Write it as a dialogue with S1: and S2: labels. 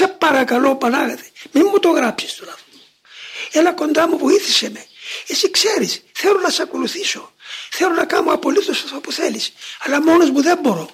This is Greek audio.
S1: Σε παρακαλώ Πανάγαθε, μην μου το γράψεις τώρα. Έλα κοντά μου, βοήθησε με. Εσύ ξέρεις, θέλω να σε ακολουθήσω. Θέλω να κάνω απολύτως αυτό που θέλεις. Αλλά μόνος μου δεν μπορώ.